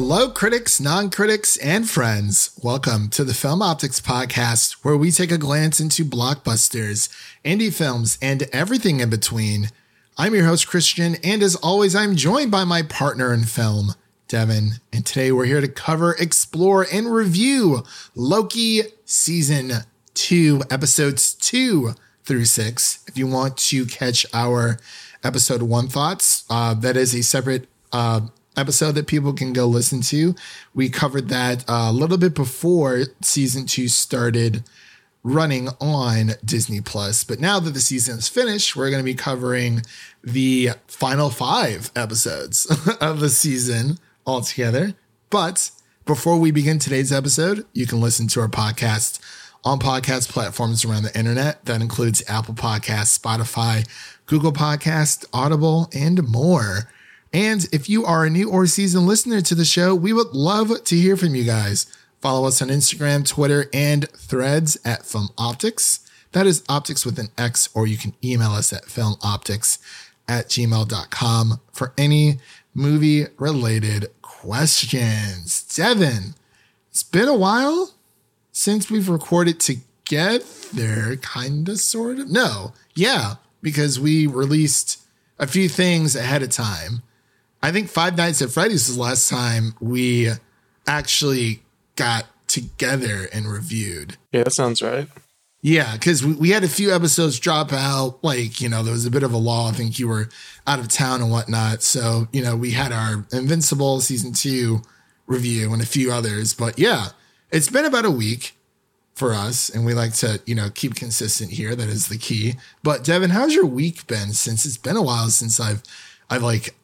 Hello, critics, non critics, and friends. Welcome to the Film Optix Podcast, where we take a glance into blockbusters, indie films, and everything in between. I'm your host, Christian, and as always, I'm joined by my partner in film, Devin. And today we're here to cover, explore, and review Loki Season 2, episodes 2 through 6. If you want to catch our episode 1 thoughts, uh, that is a separate uh, episode that people can go listen to. We covered that uh, a little bit before season two started running on Disney Plus. But now that the season is finished, we're going to be covering the final five episodes of the season altogether. But before we begin today's episode, you can listen to our podcast on podcast platforms around the internet. That includes Apple Podcasts, Spotify, Google Podcast, Audible, and more. And if you are a new or seasoned listener to the show, we would love to hear from you guys. Follow us on Instagram, Twitter, and threads at Film Optix. That is optics with an X, or you can email us at filmoptix at gmail.com for any movie related questions. Devin, it's been a while since we've recorded together, kind of, sort of. No, yeah, because we released a few things ahead of time. I think Five Nights at Freddy's is the last time we actually got together and reviewed. Yeah, that sounds right. Yeah, because we, we had a few episodes drop out. Like, you know, there was a bit of a law. I think you were out of town and whatnot. So, you know, we had our Invincible season two review and a few others. But yeah, it's been about a week for us. And we like to, you know, keep consistent here. That is the key. But Devin, how's your week been since it's been a while since I've, I've like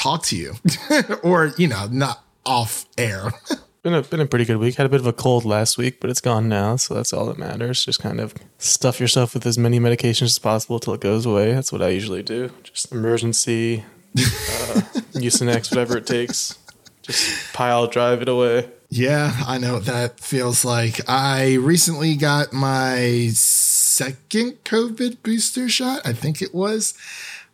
talk to you or, you know, not off air. been a been a pretty good week. Had a bit of a cold last week, but it's gone now, so that's all that matters. Just kind of stuff yourself with as many medications as possible till it goes away. That's what I usually do. Just emergency, uh, Mucinex, whatever it takes. Just pile drive it away. Yeah, I know what that feels like. I recently got my second COVID booster shot. I think it was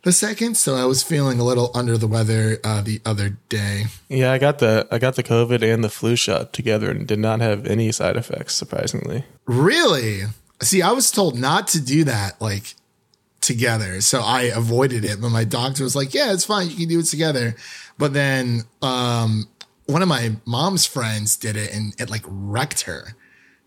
the second, so I was feeling a little under the weather uh, the other day. Yeah, I got the I got the COVID and the flu shot together and did not have any side effects. Surprisingly, really. See, I was told not to do that, like together, so I avoided it. But my doctor was like, "Yeah, it's fine. You can do it together." But then, um, one of my mom's friends did it, and it like wrecked her.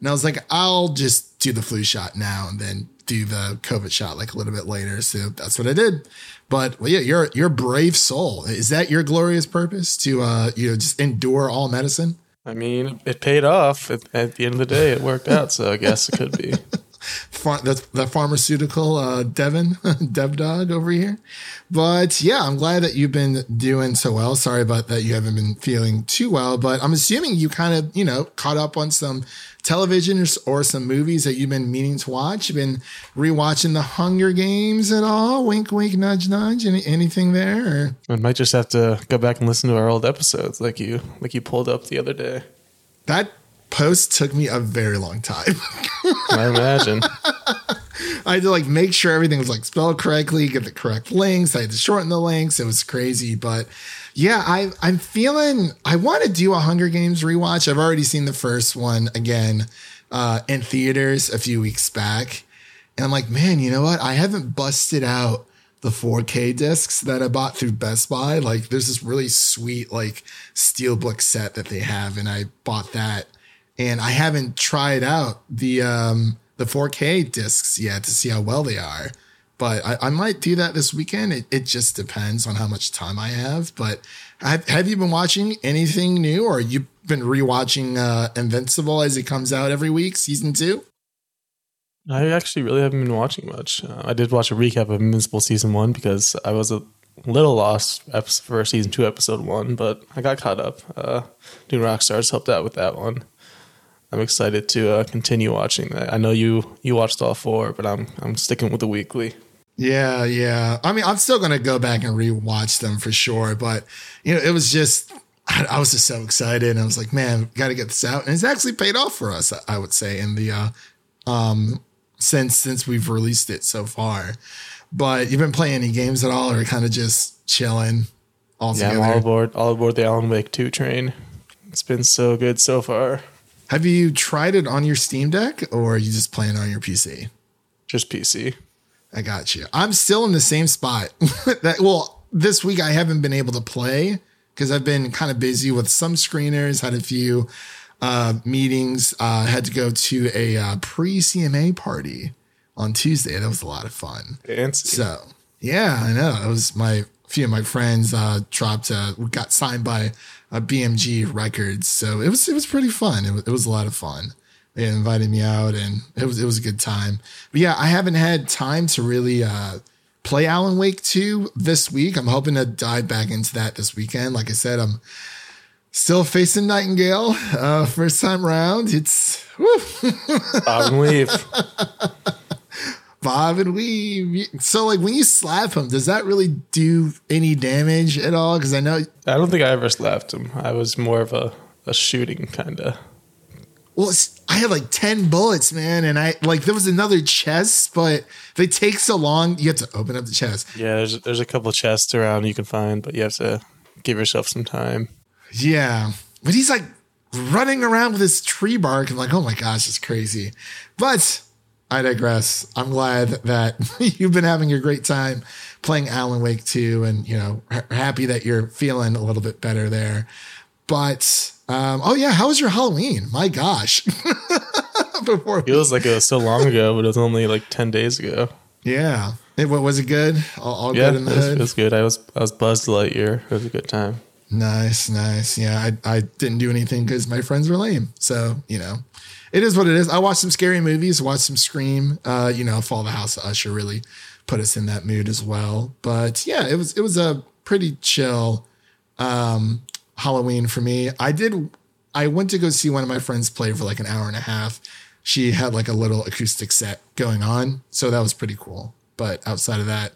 And I was like, I'll just do the flu shot now and then do the COVID shot like a little bit later. So that's what I did. But well, yeah, you're you're a brave soul. Is that your glorious purpose to uh you know just endure all medicine? I mean, it paid off at, at the end of the day. It worked out, so I guess it could be. the, the pharmaceutical uh, Devin, Dev Dog over here. But yeah, I'm glad that you've been doing so well. Sorry about that you haven't been feeling too well, but I'm assuming you kind of, you know, caught up on some television or, or some movies that you've been meaning to watch. You've been rewatching the Hunger Games at all? Wink, wink, nudge, nudge. Any, anything there? Or? I might just have to go back and listen to our old episodes, like you, like you pulled up the other day. That post took me a very long time. I imagine. I had to like make sure everything was like spelled correctly, get the correct links. I had to shorten the links. It was crazy, but yeah, I I'm feeling I want to do a Hunger Games rewatch. I've already seen the first one again uh, in theaters a few weeks back, and I'm like, man, you know what? I haven't busted out the 4K discs that I bought through Best Buy. Like, there's this really sweet like steelbook set that they have, and I bought that and I haven't tried out the um, the 4K discs yet to see how well they are. But I, I might do that this weekend. It, it, just depends on how much time I have. But have, have you been watching anything new, or you've been rewatching uh, Invincible as it comes out every week, season two? I actually really haven't been watching much. Uh, I did watch a recap of Invincible season one because I was a little lost for season two, episode one, but I got caught up. Uh, New Rockstars helped out with that one. I'm excited to uh, continue watching that. I know you you watched all four, but I'm I'm sticking with the weekly. Yeah, yeah. I mean, I'm still gonna go back and rewatch them for sure. But you know, it was just I, I was just so excited, I was like, man, got to get this out, and it's actually paid off for us. I would say in the uh, um since since we've released it so far. But you've been playing any games at all, or kind of just chilling? All yeah, I'm all aboard, all aboard the Alan Wake two train. It's been so good so far. Have you tried it on your Steam Deck or are you just playing on your PC? Just PC. I got you. I'm still in the same spot. that well, this week I haven't been able to play because I've been kind of busy with some screeners, had a few uh, meetings, uh, had to go to a uh, pre CMA party on Tuesday. That was a lot of fun. Fancy. So yeah, I know. It was my few of my friends uh, dropped uh, got signed by uh, BMG Records, so it was it was pretty fun. It was, it was a lot of fun. They invited me out, and it was it was a good time. But yeah, I haven't had time to really uh, play Alan Wake two this week. I'm hoping to dive back into that this weekend. Like I said, I'm still facing Nightingale uh, first time round. It's. Bob and weave. Bob and weave. So like when you slap him, does that really do any damage at all? Because I know I don't think I ever slapped him. I was more of a, a shooting kind of. well, I had like ten bullets, man, and I like there was another chest, but they take so long. You have to open up the chest. Yeah, there's there's a couple chests around you can find, but you have to give yourself some time. Yeah, but he's like running around with his tree bark and like, oh my gosh, it's crazy. But I digress. I'm glad that you've been having a great time playing Alan Wake 2 and, you know, ha- happy that you're feeling a little bit better there. But, um, oh yeah, how was your Halloween? My gosh. Before, Feels like it was so long ago, but it was only like ten days ago. yeah. It, wa- was it good? All, all Yeah, good in the was, it was good. I was I was buzzed Lightyear. It was a good time. Nice, nice. Yeah, I, I didn't do anything because my friends were lame. So, you know, it is what it is. I watched some scary movies, watched some Scream. Uh, you know, Fall the House of Usher really put us in that mood as well. But yeah, it was it was a pretty chill um Halloween for me. I did I went to go see one of my friends play for like an hour and a half. She had like a little acoustic set going on. So that was pretty cool. But outside of that,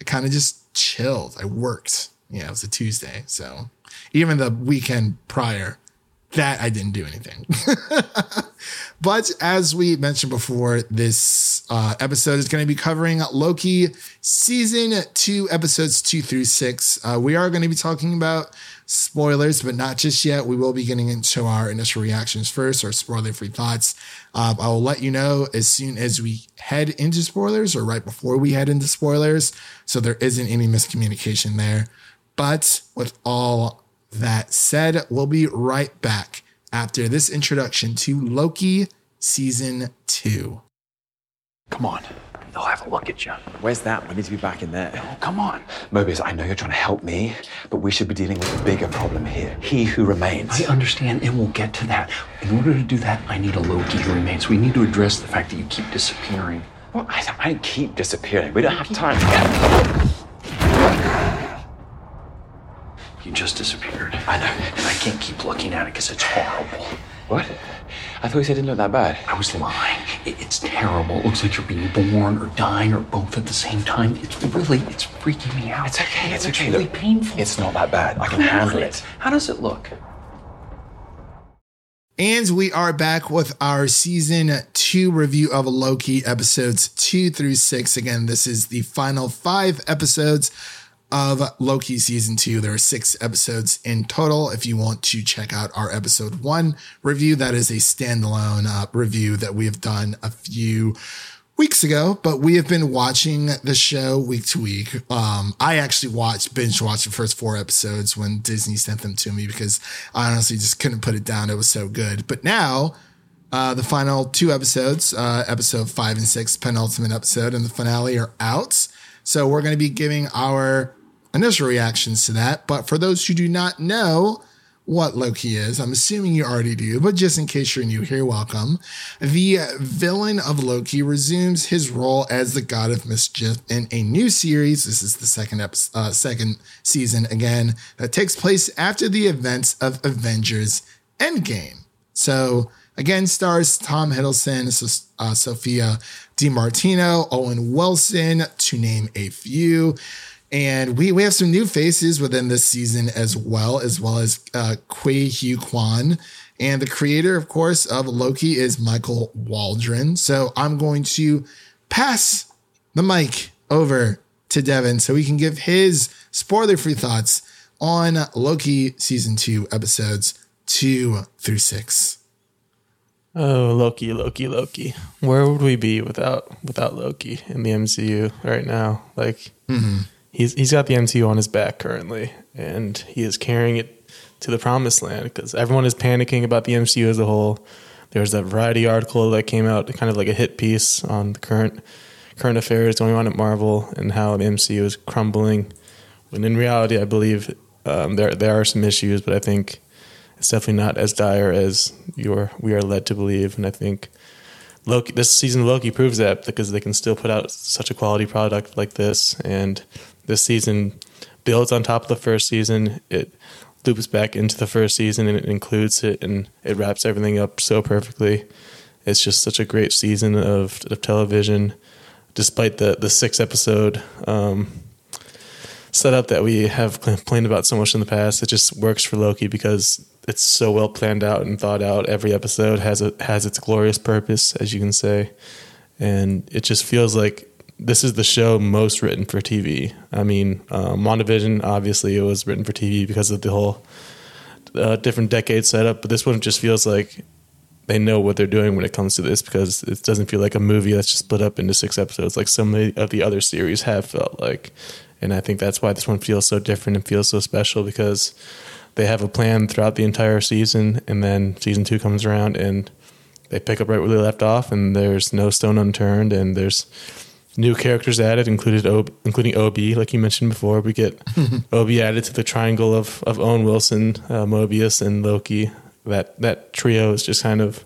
I kind of just chilled. I worked. Yeah, it was a Tuesday. So even the weekend prior, that I didn't do anything. but as we mentioned before, this uh, episode is going to be covering Loki season two, episodes two through six. Uh, we are going to be talking about spoilers, but not just yet. We will be getting into our initial reactions first, our spoiler free thoughts. Um, I will let you know as soon as we head into spoilers or right before we head into spoilers. So there isn't any miscommunication there. But with all that said, we'll be right back after this introduction to Loki season two. Come on. They'll have a look at you. Where's that? We need to be back in there. Oh, come on. Mobius, I know you're trying to help me, but we should be dealing with a bigger problem here. He who remains. I understand, and we'll get to that. In order to do that, I need a Loki who remains. We need to address the fact that you keep disappearing. Well, I, I keep disappearing. We don't have time. You just disappeared. I know. And I can't keep looking at it because it's horrible. What? I thought you said it didn't look that bad. I was lying. It- it's terrible. It looks like you're being born or dying or both at the same time. It's really, it's freaking me out. It's okay. It's okay. It's okay. really Look, painful. It's not that bad. I can handle it. How does it look? And we are back with our season two review of Loki episodes two through six. Again, this is the final five episodes of Loki season two. There are six episodes in total. If you want to check out our episode one review, that is a standalone uh, review that we have done a few weeks ago, but we have been watching the show week to week. Um, I actually watched, binge watched the first four episodes when Disney sent them to me because I honestly just couldn't put it down. It was so good. But now, uh, the final two episodes, uh, episode five and six, penultimate episode, and the finale are out. So we're going to be giving our initial reactions to that. But for those who do not know, what Loki is. I'm assuming you already do, but just in case you're new here, welcome. The villain of Loki resumes his role as the god of mischief in a new series. This is the second episode, uh, second season again that takes place after the events of Avengers Endgame. So again, stars Tom Hiddleston, uh, Sophia DiMartino, Owen Wilson, to name a few. And we, we have some new faces within this season as well, as well as uh, Ke Huy Quan. And the creator, of course, of Loki is Michael Waldron. So I'm going to pass the mic over to Devin so he can give his spoiler free thoughts on Loki season two, episodes two through six. Oh, Loki, Loki, Loki. Where would we be without without Loki in the MCU right now? Like he's he's got the MCU on his back currently, and he is carrying it to the promised land because everyone is panicking about the MCU as a whole. There's that Variety article that came out, kind of like a hit piece on the current current affairs going on at Marvel and how the MCU is crumbling. When in reality, I believe um, there there are some issues, but I think it's definitely not as dire as you're we are led to believe. And I think Loki this season of Loki proves that because they can still put out such a quality product like this, and this season builds on top of the first season. It loops back into the first season and it includes it and it wraps everything up so perfectly. It's just such a great season of, of television, despite the the six episode um, setup that we have complained about so much in the past. It just works for Loki because it's so well planned out and thought out. Every episode has a has its glorious purpose, as you can say, and it just feels like this is the show most written for TV. I mean, um, WandaVision obviously it was written for TV because of the whole uh, different decade setup, but this one just feels like they know what they're doing when it comes to this because it doesn't feel like a movie that's just split up into six episodes like so many of the other series have felt like. And I think that's why this one feels so different and feels so special because they have a plan throughout the entire season, and then season two comes around and they pick up right where they left off, and there's no stone unturned, and there's new characters added, included Ob, including Ob, like you mentioned before. We get Ob added to the triangle of of Owen Wilson, uh, Mobius, and Loki. That that trio is just kind of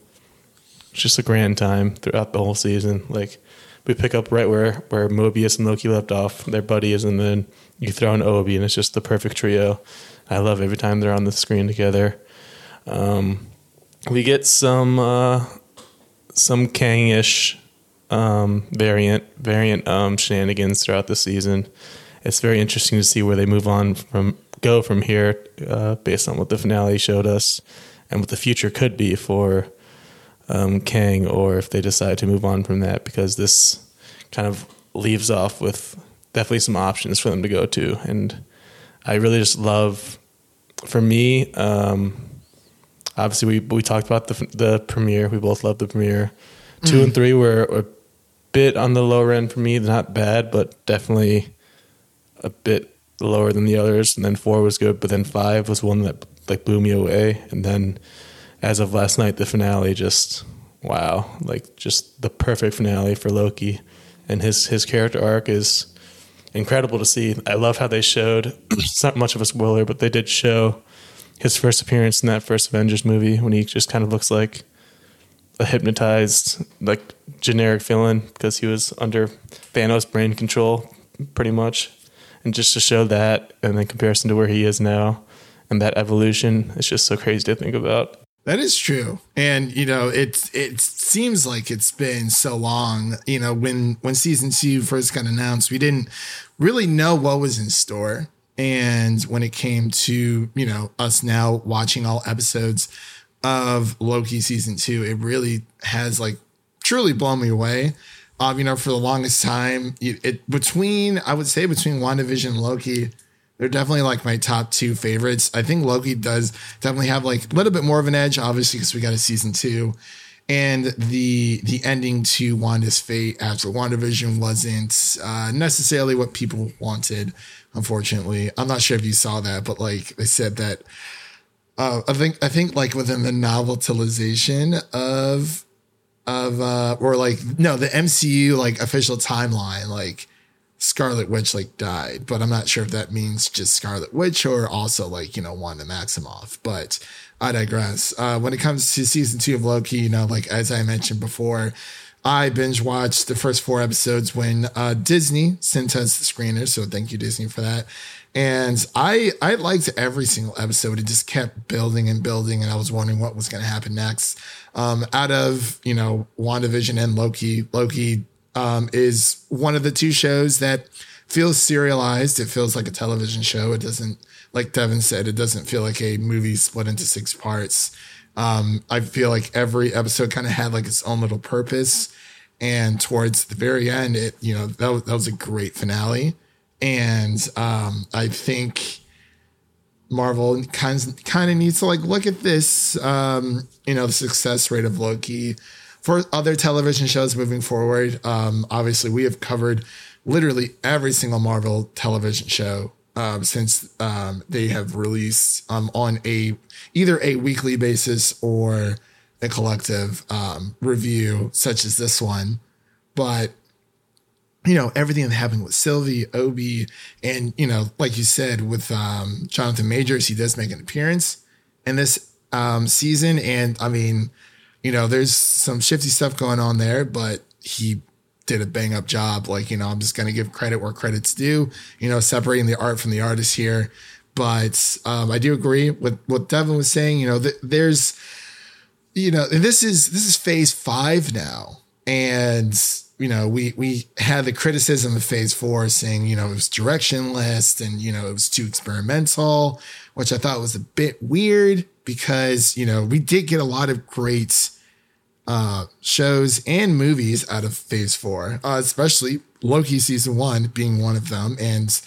just a grand time throughout the whole season. Like we pick up right where where Mobius and Loki left off, their buddies, and then you throw in O.B., and it's just the perfect trio. I love every time they're on the screen together. Um, we get some uh, some Kang-ish um, variant variant um, shenanigans throughout the season. It's very interesting to see where they move on from go from here, uh, based on what the finale showed us, and what the future could be for um, Kang, or if they decide to move on from that, because this kind of leaves off with definitely some options for them to go to, and I really just love. For me, um, obviously we we talked about the the premiere. We both loved the premiere. Two and three were a bit on the lower end for me. Not bad, but definitely a bit lower than the others. And then four was good, but then five was one that like blew me away. And then as of last night, the finale just wow, like just the perfect finale for Loki. And his his character arc is incredible to see. I love how they showed. It's not much of a spoiler, but they did show his first appearance in that first Avengers movie when he just kind of looks like a hypnotized, like generic villain because he was under Thanos' brain control, pretty much. And just to show that, and then comparison to where he is now, and that evolution, it's just so crazy to think about. That is true. And you know, it it seems like it's been so long. You know, when when season 2 first got announced, we didn't really know what was in store. And when it came to, you know, us now watching all episodes of Loki season 2, it really has like truly blown me away. Um, you know, for the longest time, it, it between I would say between WandaVision and Loki, they're definitely like my top two favorites. I think Loki does definitely have like a little bit more of an edge, obviously, because we got a season two. And the the ending to Wanda's fate after WandaVision wasn't uh, necessarily what people wanted, unfortunately. I'm not sure if you saw that, but like they said that uh, I think I think like within the novelization of of uh or like no the MCU like official timeline like Scarlet Witch like died, but I'm not sure if that means just Scarlet Witch or also like, you know, Wanda Maximoff. But I digress. Uh, when it comes to season two of Loki, you know, like as I mentioned before, I binge watched the first four episodes when uh, Disney sent us the screener. So thank you, Disney, for that. And I I liked every single episode. It just kept building and building, and I was wondering what was going to happen next. Um, out of you know WandaVision and Loki, Loki um, is one of the two shows that feels serialized. It feels like a television show. It doesn't, like Devin said, it doesn't feel like a movie split into six parts. Um, I feel like every episode kind of had like its own little purpose. And towards the very end, it, you know, that was, that was a great finale. And um, I think Marvel kind of, kind of needs to like look at this, um, you know, the success rate of Loki for other television shows moving forward. Um, obviously, we have covered literally every single Marvel television show um, since um, they have released um, on a either a weekly basis or a collective um, review, such as this one. But you know everything that happened with Sylvie, O.B., and you know, like you said, with um, Jonathan Majors, he does make an appearance in this season, and I mean, you know, there's some shifty stuff going on there, but he did a bang up job. Like, you know, I'm just going to give credit where credit's due, you know, separating the art from the artist here. But um, I do agree with what Devin was saying. You know, th- there's, you know, this is this is phase five now, and you know, we we had the criticism of phase four saying, you know, it was directionless and you know it was too experimental, which I thought was a bit weird because you know we did get a lot of great uh, shows and movies out of Phase Four, uh, especially Loki season one being one of them, and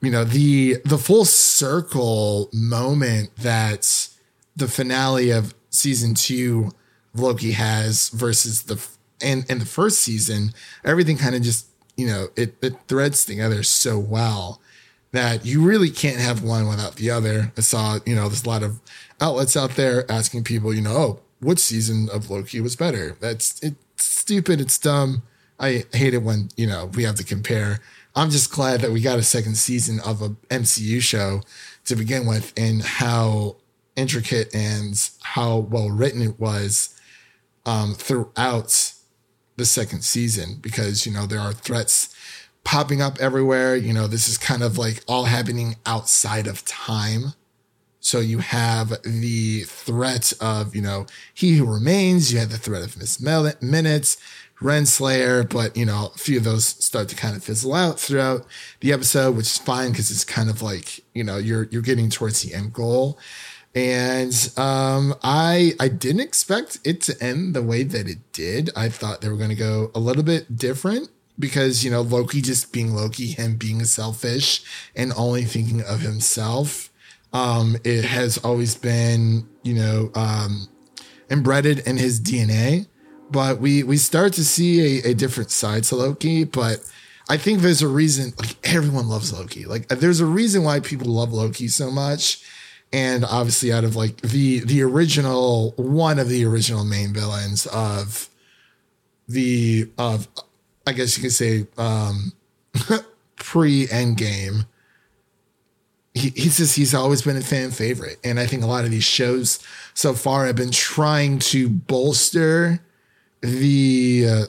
you know the the full circle moment that the finale of season two Loki has versus the and and the first season, everything kind of just you know it it threads together so well that you really can't have one without the other. I saw you know there's a lot of outlets out there asking people you know oh which season of Loki was better. That's it's stupid. It's dumb. I hate it when you know we have to compare. I'm just glad that we got a second season of a MCU show to begin with, and how intricate and how well written it was um, throughout the second season. Because you know there are threats popping up everywhere. You know this is kind of like all happening outside of time so you have the threat of, you know, He Who Remains, you have the threat of Miss Minutes, Renslayer, but, you know, a few of those start to kind of fizzle out throughout the episode, which is fine because it's kind of like, you know, you're, you're getting towards the end goal. And um, I I didn't expect it to end the way that it did. I thought they were going to go a little bit different because you know Loki just being Loki, him being selfish and only thinking of himself um, it has always been, you know, um, embedded in his DNA. But we we start to see a, a different side to Loki. But I think there's a reason. Like everyone loves Loki. Like there's a reason why people love Loki so much. And obviously, out of like the the original one of the original main villains of the of I guess you could say um, pre Endgame he, he's just he's always been a fan favorite. And i think a lot of these shows so far have been trying to bolster the uh,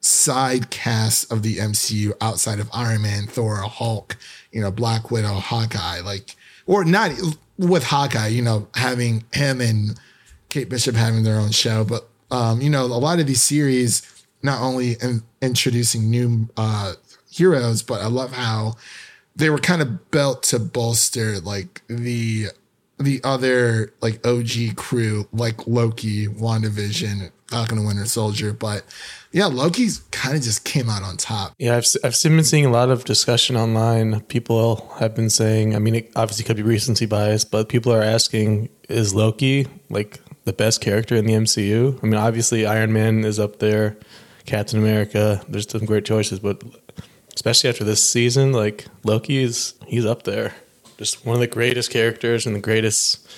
side cast of the mcu outside of iron man thor hulk you know black widow hawkeye like or not with hawkeye you know having him and kate bishop having their own show but um, you know a lot of these series not only in, introducing new uh, heroes but i love how they were kind of built to bolster like the the other like OG crew like Loki, WandaVision, Falcon and Winter Soldier, but yeah, Loki's kind of just came out on top. Yeah, I've I've been seeing a lot of discussion online. People have been saying, I mean, it obviously could be recency bias, but people are asking, is Loki like the best character in the MCU? I mean, obviously Iron Man is up there, Captain America. There's some great choices, but especially after this season, like Loki is he's up there. Just one of the greatest characters and the greatest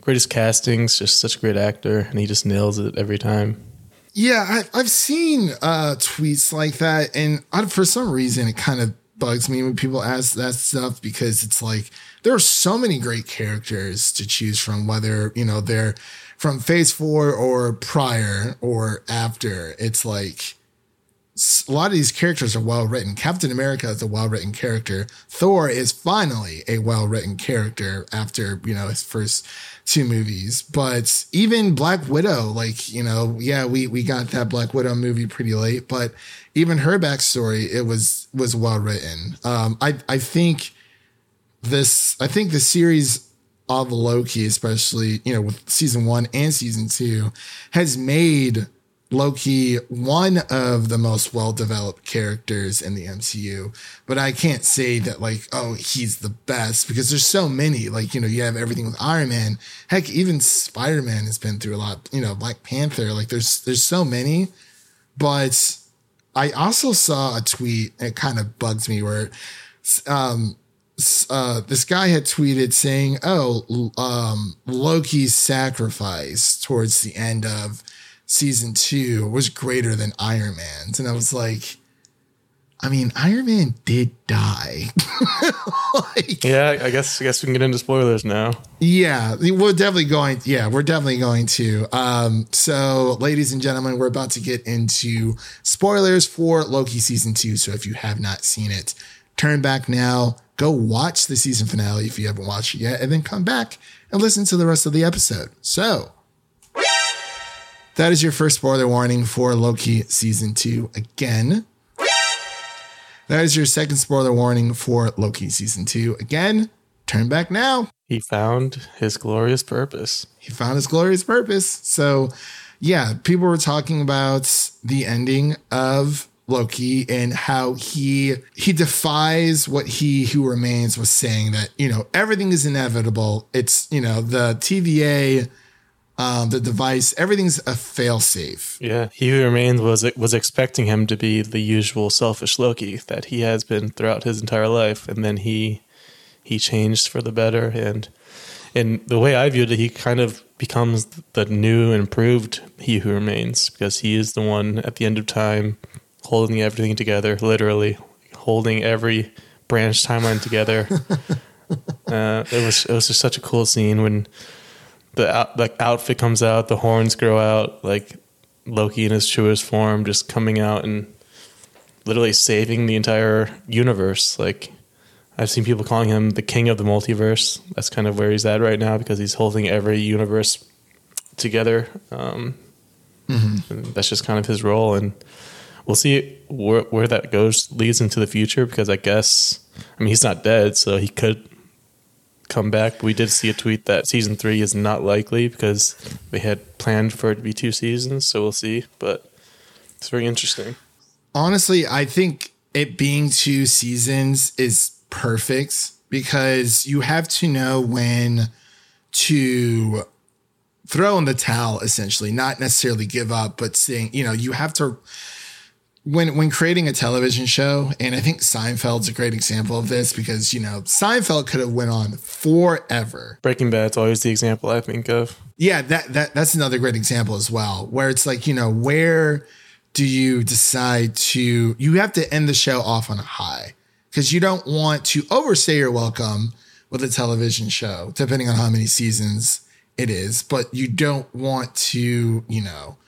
greatest castings. Just such a great actor, and he just nails it every time. Yeah, I, have seen uh, tweets like that, and I, for some reason, it kind of bugs me when people ask that stuff because it's like there are so many great characters to choose from, whether you know they're from Phase Four or prior or after. It's like a lot of these characters are well written. Captain America is a well written character. Thor is finally a well written character after, you know, his first two movies. But even Black Widow, like, you know, yeah, we, we got that Black Widow movie pretty late, but even her backstory, it was, was well written. Um, I, I think this, I think the series of Loki, especially, you know, with season one and season two has made Loki one of the most well developed characters in the MCU, but I can't say that like, oh, he's the best because there's so many. Like, you know, you have everything with Iron Man. Heck, even Spider Man has been through a lot, you know, Black Panther. Like there's there's so many. But I also saw a tweet, it kind of bugs me where um uh, this guy had tweeted saying, "Oh, um, Loki's sacrifice towards the end of season two was greater than Iron Man's," and I was like, "I mean, Iron Man did die." like, yeah, I guess I guess we can get into spoilers now. Yeah, we're definitely going. Yeah, we're definitely going to. Um, so, ladies and gentlemen, we're about to get into spoilers for Loki season two. So, if you have not seen it, turn back now go watch the season finale if you haven't watched it yet, and then come back and listen to the rest of the episode. So, that is your first spoiler warning for Loki season two. Again, that is your second spoiler warning for Loki season two. Again, turn back now. He found his glorious purpose. He found his glorious purpose. So, yeah, people were talking about the ending of Loki and how he he defies what he who remains was saying that you know everything is inevitable. It's you know the TVA, um, the device, everything's a failsafe. Yeah, he who remains was was expecting him to be the usual selfish Loki that he has been throughout his entire life, and then he he changed for the better. And and the way I viewed it, he kind of becomes the new, improved he who remains because he is the one at the end of time holding everything together, literally holding every branch timeline together. uh, it was it was just such a cool scene when the out, like outfit comes out, the horns grow out, like Loki in his truest form, just coming out and literally saving the entire universe. Like I've seen people calling him the king of the multiverse. That's kind of where he's at right now because he's holding every universe together. Um, mm-hmm. That's just kind of his role and we'll see where, where that goes leads into the future because I guess I mean he's not dead, so he could come back. We did see a tweet that season three is not likely because they had planned for it to be two seasons. So we'll see, but it's very interesting. Honestly, I think it being two seasons is perfect because you have to know when to throw in the towel essentially not necessarily give up but saying you know you have to when when creating a television show, and I think Seinfeld's a great example of this because you know Seinfeld could have went on forever. Breaking Bad's always the example I think of. Yeah, that that that's another great example as well, where it's like you know where do you decide to you have to end the show off on a high because you don't want to overstay your welcome with a television show, depending on how many seasons it is, but you don't want to you know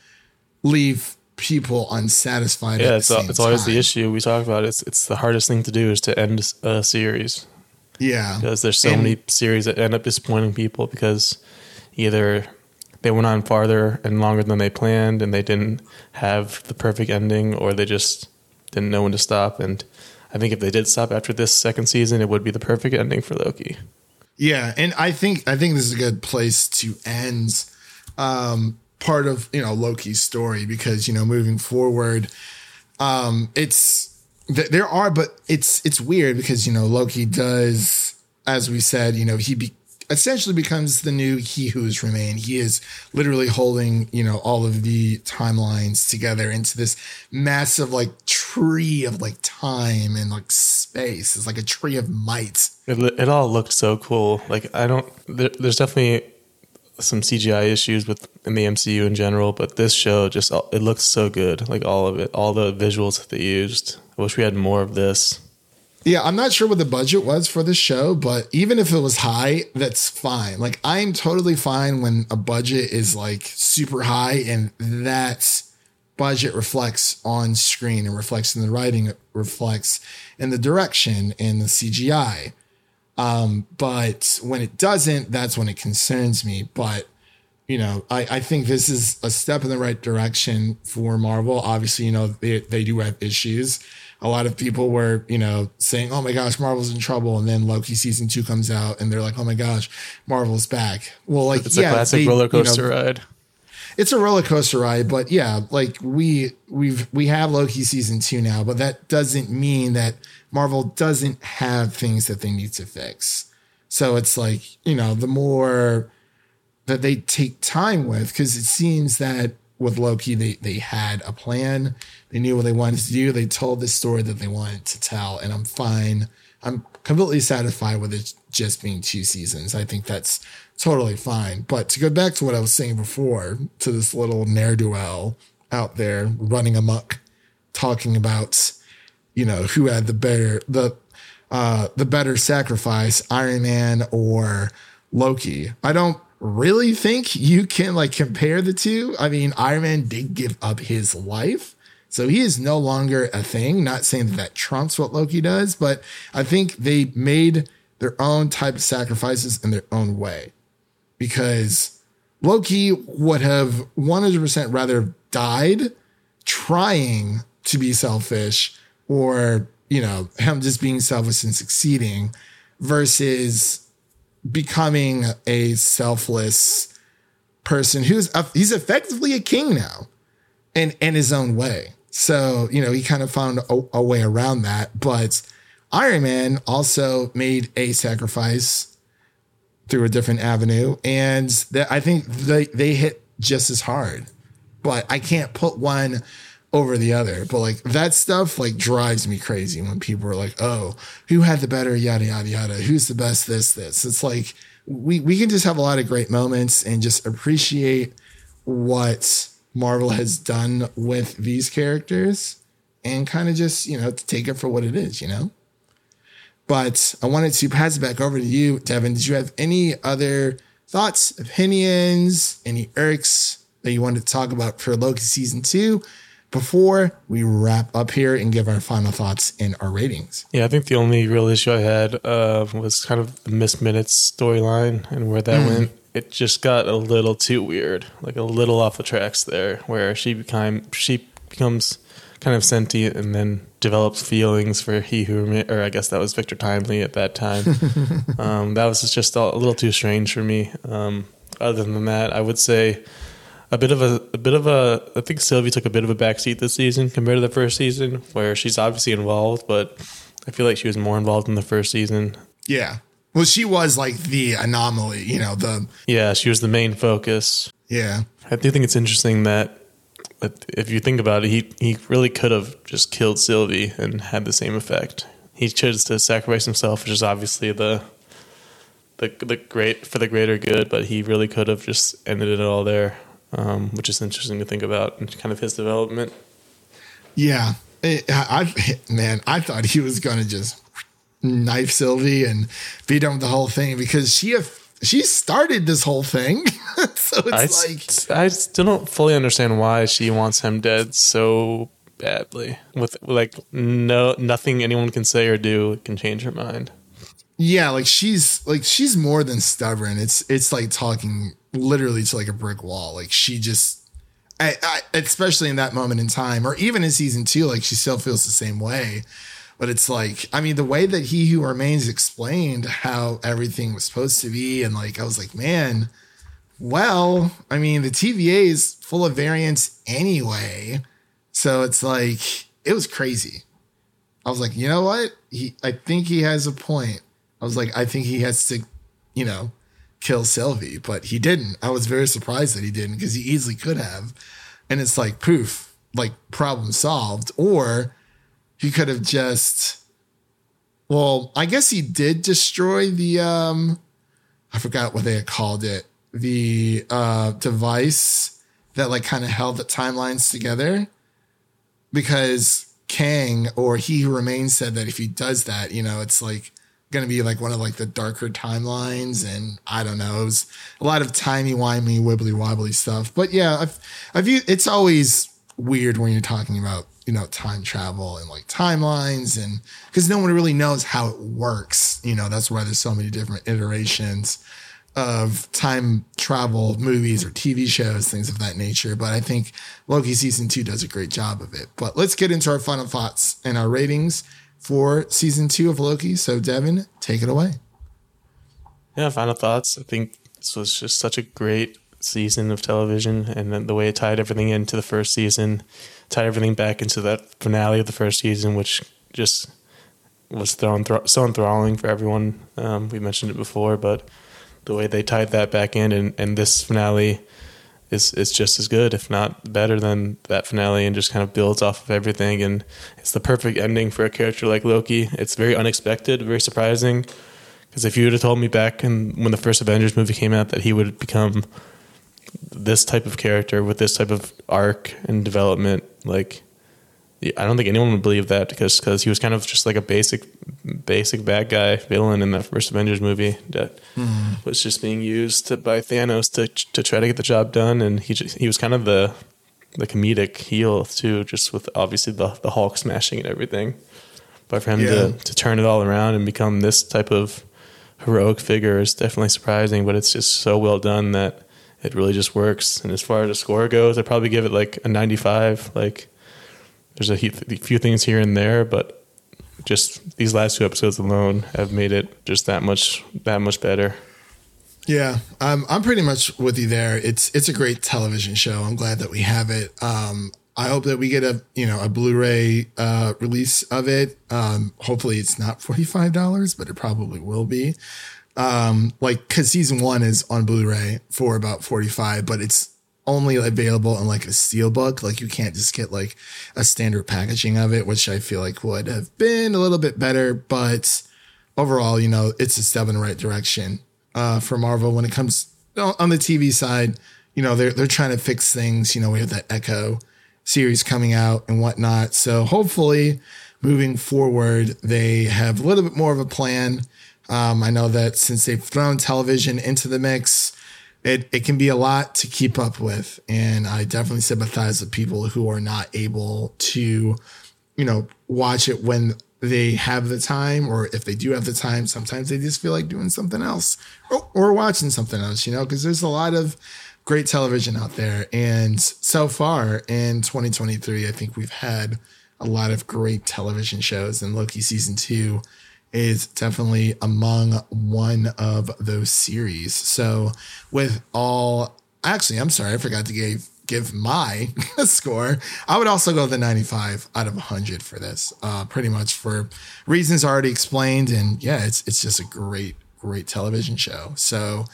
leave people unsatisfied. Yeah, it's, it's always the issue we talk about. It's it's the hardest thing to do is to end a series. Yeah, because there's so and, many series that end up disappointing people because either they went on farther and longer than they planned, and they didn't have the perfect ending, or they just didn't know when to stop. And I think if they did stop after this second season, it would be the perfect ending for Loki. Yeah, and I think I think this is a good place to end. Um, part of you know Loki's story because you know moving forward, um, it's th- there are, but it's it's weird because you know Loki does, as we said, you know he be, essentially becomes the new He Who Is Has Remained. He is literally holding you know all of the timelines together into this massive like tree of like time and like space. It's like a tree of might. It, it all looked so cool. Like I don't. There, there's definitely some CGI issues with in the MCU in general, but this show just it looks so good, like all of it, all the visuals that they used. I wish we had more of this. Yeah, I'm not sure what the budget was for this show, but even if it was high, that's fine. Like I'm totally fine when a budget is like super high and that budget reflects on screen and reflects in the writing, reflects in the direction and the CGI. Um, but when it doesn't, that's when it concerns me. But you know, I, I think this is a step in the right direction for Marvel. Obviously, you know, they, they do have issues. A lot of people were, you know, saying, oh my gosh, Marvel's in trouble. And then Loki season two comes out and they're like, oh my gosh, Marvel's back. Well, like, it's yeah, a classic they, roller coaster you know, ride. it's a roller coaster ride, but yeah, like we we've we have Loki season two now, but that doesn't mean that Marvel doesn't have things that they need to fix. So it's like, you know, the more that they take time with, because it seems that with Loki, they they had a plan. They knew what they wanted to do. They told the story that they wanted to tell, and I'm fine. I'm completely satisfied with it just being two seasons. I think that's totally fine. But to go back to what I was saying before, to this little ne'er do well out there running amok, talking about, you know, who had the better the uh the better sacrifice, Iron Man or Loki. I don't really think you can like compare the two. I mean, Iron Man did give up his life. So he is no longer a thing. Not saying that that trumps what Loki does, but I think they made their own type of sacrifices in their own way because Loki would have 100% rather died trying to be selfish or, you know, him just being selfish and succeeding versus becoming a selfless person who's he's effectively a king now in in his own way. So, you know, he kind of found a, a way around that, but Iron Man also made a sacrifice through a different avenue, and that I think they they hit just as hard. But I can't put one over the other. But like that stuff like drives me crazy when people are like, "Oh, who had the better yada yada yada? Who's the best this this?" It's like we we can just have a lot of great moments and just appreciate what Marvel has done with these characters and kind of just, you know, take it for what it is, you know? But I wanted to pass it back over to you, Devin. Did you have any other thoughts, opinions, any irks that you wanted to talk about for Loki season two before we wrap up here and give our final thoughts and our ratings? Yeah, I think the only real issue I had uh, was kind of the Miss Minutes storyline and where that went. It just got a little too weird, like a little off the tracks there, where she became she becomes kind of sentient and then develops feelings for he who remains, or I guess that was Victor Timely at that time. um, that was just a, a little too strange for me. Um, other than that, I would say a bit of a, a bit of a. I think Sylvie took a bit of a backseat this season compared to the first season, where she's obviously involved, but I feel like she was more involved in the first season. Yeah. Well, she was like the anomaly, you know, the, Yeah, she was the main focus. yeah. I do think it's interesting that, that if you think about it, he he really could have just killed Sylvie and had the same effect. He chose to sacrifice himself, which is obviously the the the great for the greater good, but he really could have just ended it all there, um, which is interesting to think about and kind of his development. Yeah. It, I, I, man, I thought he was going to just knife Sylvie and beat him with the whole thing because she she started this whole thing. so it's I, like, I still don't fully understand why she wants him dead so badly. With like no nothing anyone can say or do can change her mind. yeah, like she's like she's more than stubborn. It's it's like talking literally to like a brick wall. Like she just I, I, especially in that moment in time, or even in season two, like she still feels the same way. But it's like, I mean, the way that He Who Remains explained how everything was supposed to be, and like, I was like, man, well, I mean, the TVA is full of variants anyway. So it's like, it was crazy. I was like, you know what? He, I think he has a point. I was like, I think he has to, you know, kill Sylvie, but he didn't. I was very surprised that he didn't because he easily could have. And it's like poof, like problem solved. Or he could have just, well, I guess he did destroy the, um, I forgot what they had called it, the uh, device that like kind of held the timelines together because Kang or He Who Remains said that if he does that, you know, it's like going to be like one of like the darker timelines, and I don't know, it was a lot of timey wimey wibbly wobbly stuff. But yeah, I've, I've it's always weird when you're talking about you know time travel and like timelines, and because no one really knows how it works. You know, that's why there's so many different iterations of time travel movies or TV shows, things of that nature. But I think Loki season two does a great job of it. But let's get into our final thoughts and our ratings for season two of Loki. So, Devin, take it away. Yeah, final thoughts. I think this was just such a great season of television, and then the way it tied everything into the first season, tied everything back into that finale of the first season, which just was thrown so enthralling for everyone. Um, we mentioned it before, but the way they tied that back in, and, and this finale is is just as good, if not better than that finale, and just kind of builds off of everything. And it's the perfect ending for a character like Loki. It's very unexpected, very surprising. Because if you would have told me back in, when the first Avengers movie came out that he would become this type of character with this type of arc and development, like I don't think anyone would believe that because because he was kind of just like a basic basic bad guy villain in that first Avengers movie that mm. was just being used to, by Thanos to to try to get the job done, and he just, he was kind of the the comedic heel too, just with obviously the the Hulk smashing and everything. But for him yeah. to to turn it all around and become this type of heroic figure is definitely surprising, but it's just so well done that it really just works. And as far as the score goes, I'd probably give it like a 95. Like there's a few things here and there, but just these last two episodes alone have made it just that much that much better. Yeah, I'm I'm pretty much with you there. It's it's a great television show. I'm glad that we have it. Um, I hope that we get a you know a Blu-ray uh, release of it. Um, hopefully, it's not forty five dollars, but it probably will be. Um, like because season one is on Blu-ray for about forty five, but it's only available in like a steel book. Like you can't just get like a standard packaging of it, which I feel like would have been a little bit better. But overall, you know, it's a step in the right direction uh, for Marvel when it comes on the TV side. You know, they're they're trying to fix things. You know, we have that Echo series coming out and whatnot. So hopefully, moving forward, they have a little bit more of a plan. Um, I know that since they've thrown television into the mix, it, it can be a lot to keep up with. And I definitely sympathize with people who are not able to, you know, watch it when they have the time, or if they do have the time, sometimes they just feel like doing something else or, or watching something else, you know, because there's a lot of great television out there. And so far in 2023, I think we've had a lot of great television shows, and Loki season two is definitely among one of those series. So, with all, actually, I'm sorry, I forgot to give give my score. I would also go the 95 out of 100 for this. Uh, pretty much for reasons already explained, and yeah, it's it's just a great great television show. So.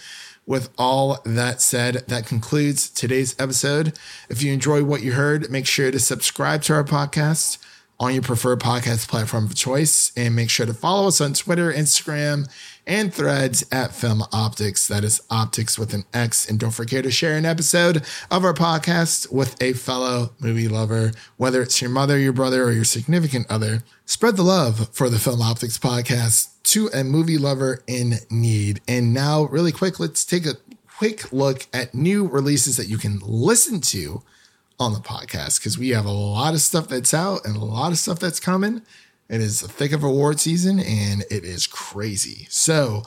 With all that said, that concludes today's episode. If you enjoy what you heard, make sure to subscribe to our podcast on your preferred podcast platform of choice. And make sure to follow us on Twitter, Instagram, and threads at Film Optix. That is optics with an X. And don't forget to share an episode of our podcast with a fellow movie lover, whether it's your mother, your brother, or your significant other. Spread the love for the Film Optix podcast to a movie lover in need. And now, really quick, let's take a quick look at new releases that you can listen to on the podcast because we have a lot of stuff that's out and a lot of stuff that's coming. It is the thick of award season and it is crazy. So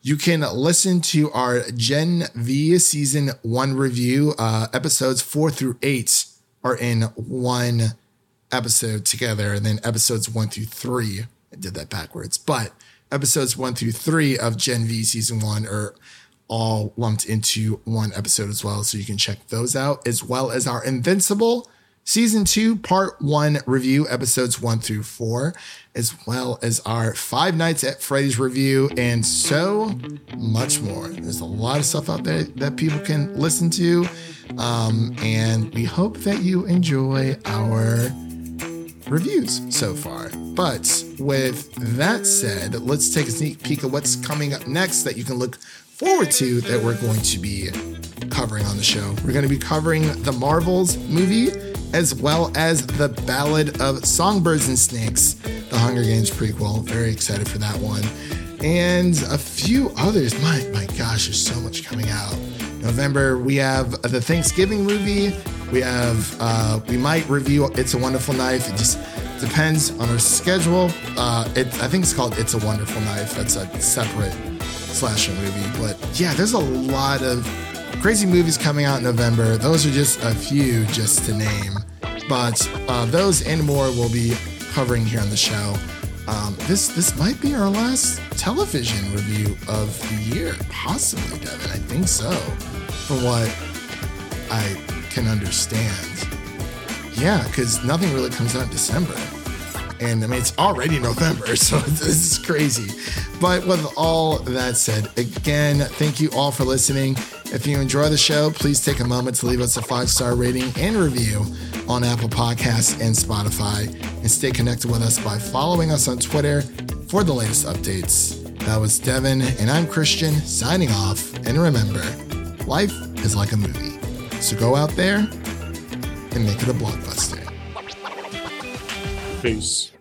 you can listen to our Gen V season one review. Uh, episodes four through eight are in one episode together, and then episodes one through three. I did that backwards, but episodes one through three of Gen V season one are all lumped into one episode as well. So you can check those out, as well as our Invincible season two, part one review, episodes one through four, as well as our Five Nights at Freddy's review, and so much more. There's a lot of stuff out there that people can listen to. Um, and we hope that you enjoy our reviews so far. But with that said, let's take a sneak peek of what's coming up next that you can look forward to that we're going to be covering on the show. We're going to be covering the Marvels movie as well as the Ballad of Songbirds and Snakes, the Hunger Games prequel. Very excited for that one. And a few others. My my gosh, there's so much coming out. November, we have the Thanksgiving movie. We have uh, we might review It's a Wonderful Knife. It just depends on our schedule. Uh, it, I think it's called It's a Wonderful Knife. That's a separate slasher movie. But yeah, there's a lot of crazy movies coming out in November. Those are just a few just to name. But uh, those and more we'll be covering here on the show. Um, this this might be our last television review of the year, possibly, Devin. I think so. From what I can understand. Yeah, because nothing really comes out in December. And I mean, it's already November, so this is crazy. But with all that said, again, thank you all for listening. If you enjoy the show, please take a moment to leave us a five star rating and review on Apple Podcasts and Spotify. And stay connected with us by following us on Twitter for the latest updates. That was Devin, and I'm Christian signing off. And remember, life is like a movie. So go out there and make it a blockbuster. Peace.